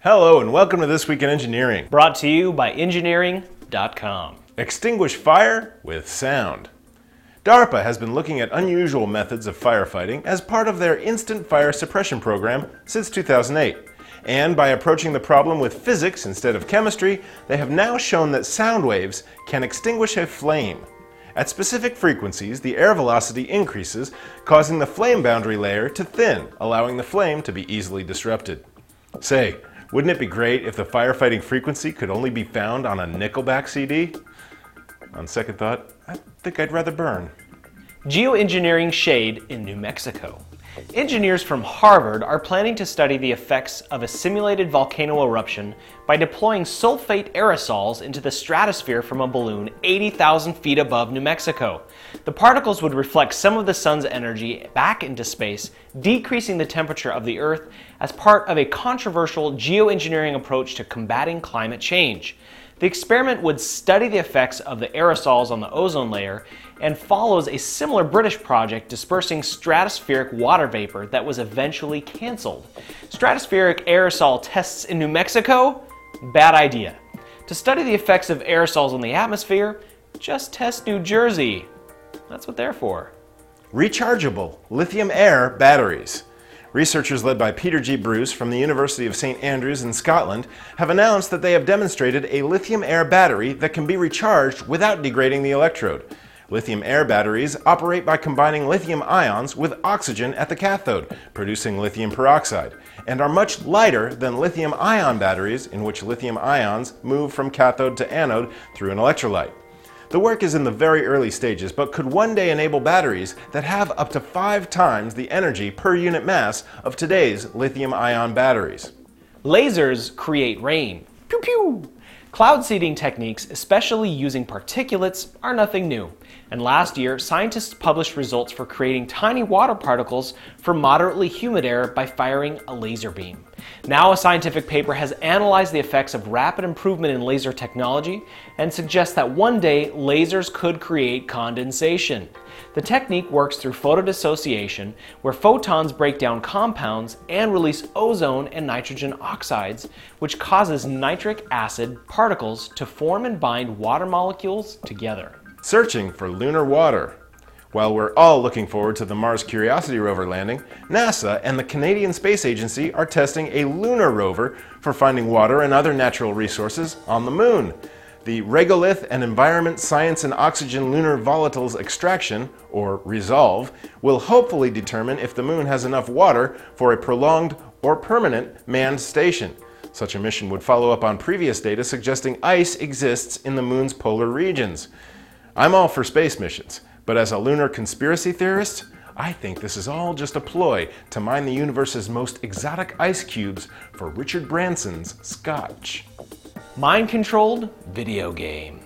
Hello, and welcome to This Week in Engineering. Brought to you by engineering.com. Extinguish fire with sound. DARPA has been looking at unusual methods of firefighting as part of their instant fire suppression program since 2008. And by approaching the problem with physics instead of chemistry, they have now shown that sound waves can extinguish a flame. At specific frequencies, the air velocity increases, causing the flame boundary layer to thin, allowing the flame to be easily disrupted. Say, wouldn't it be great if the firefighting frequency could only be found on a Nickelback CD? On second thought, I think I'd rather burn. Geoengineering shade in New Mexico. Engineers from Harvard are planning to study the effects of a simulated volcano eruption by deploying sulfate aerosols into the stratosphere from a balloon 80,000 feet above New Mexico. The particles would reflect some of the sun's energy back into space, decreasing the temperature of the Earth as part of a controversial geoengineering approach to combating climate change. The experiment would study the effects of the aerosols on the ozone layer and follows a similar British project dispersing stratospheric water vapor that was eventually canceled. Stratospheric aerosol tests in New Mexico? Bad idea. To study the effects of aerosols on the atmosphere, just test New Jersey. That's what they're for. Rechargeable lithium air batteries. Researchers led by Peter G. Bruce from the University of St. Andrews in Scotland have announced that they have demonstrated a lithium air battery that can be recharged without degrading the electrode. Lithium air batteries operate by combining lithium ions with oxygen at the cathode, producing lithium peroxide, and are much lighter than lithium ion batteries, in which lithium ions move from cathode to anode through an electrolyte. The work is in the very early stages, but could one day enable batteries that have up to five times the energy per unit mass of today's lithium ion batteries. Lasers create rain. Pew pew! Cloud seeding techniques, especially using particulates, are nothing new. And last year, scientists published results for creating tiny water particles from moderately humid air by firing a laser beam. Now, a scientific paper has analyzed the effects of rapid improvement in laser technology and suggests that one day lasers could create condensation. The technique works through photodissociation, where photons break down compounds and release ozone and nitrogen oxides, which causes nitric acid particles to form and bind water molecules together searching for lunar water. While we're all looking forward to the Mars Curiosity rover landing, NASA and the Canadian Space Agency are testing a lunar rover for finding water and other natural resources on the moon. The Regolith and Environment Science and Oxygen Lunar Volatiles Extraction, or RESOLVE, will hopefully determine if the moon has enough water for a prolonged or permanent manned station. Such a mission would follow up on previous data suggesting ice exists in the moon's polar regions. I'm all for space missions, but as a lunar conspiracy theorist, I think this is all just a ploy to mine the universe's most exotic ice cubes for Richard Branson's scotch. Mind controlled video game.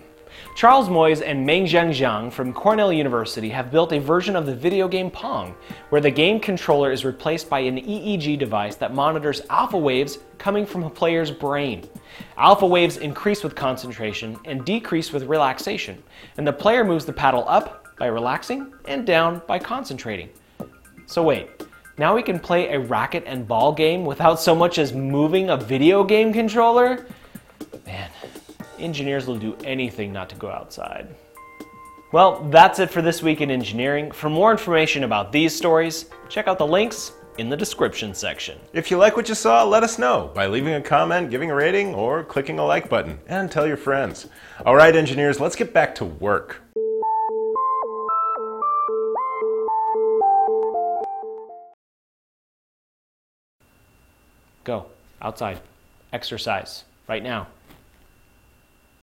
Charles Moyes and Meng Zhang from Cornell University have built a version of the video game Pong, where the game controller is replaced by an EEG device that monitors alpha waves coming from a player's brain. Alpha waves increase with concentration and decrease with relaxation, and the player moves the paddle by relaxing and down by concentrating. So wait, now we can play a racket and ball game without so much as moving a video game controller? Man, engineers will do anything not to go outside. Well, that's it for this week in engineering. For more information about these stories, check out the links in the description section. If you like what you saw, let us know by leaving a comment, giving a rating, or clicking a like button, and tell your friends. All right, engineers, let's get back to work. Go. Outside, exercise. Right now.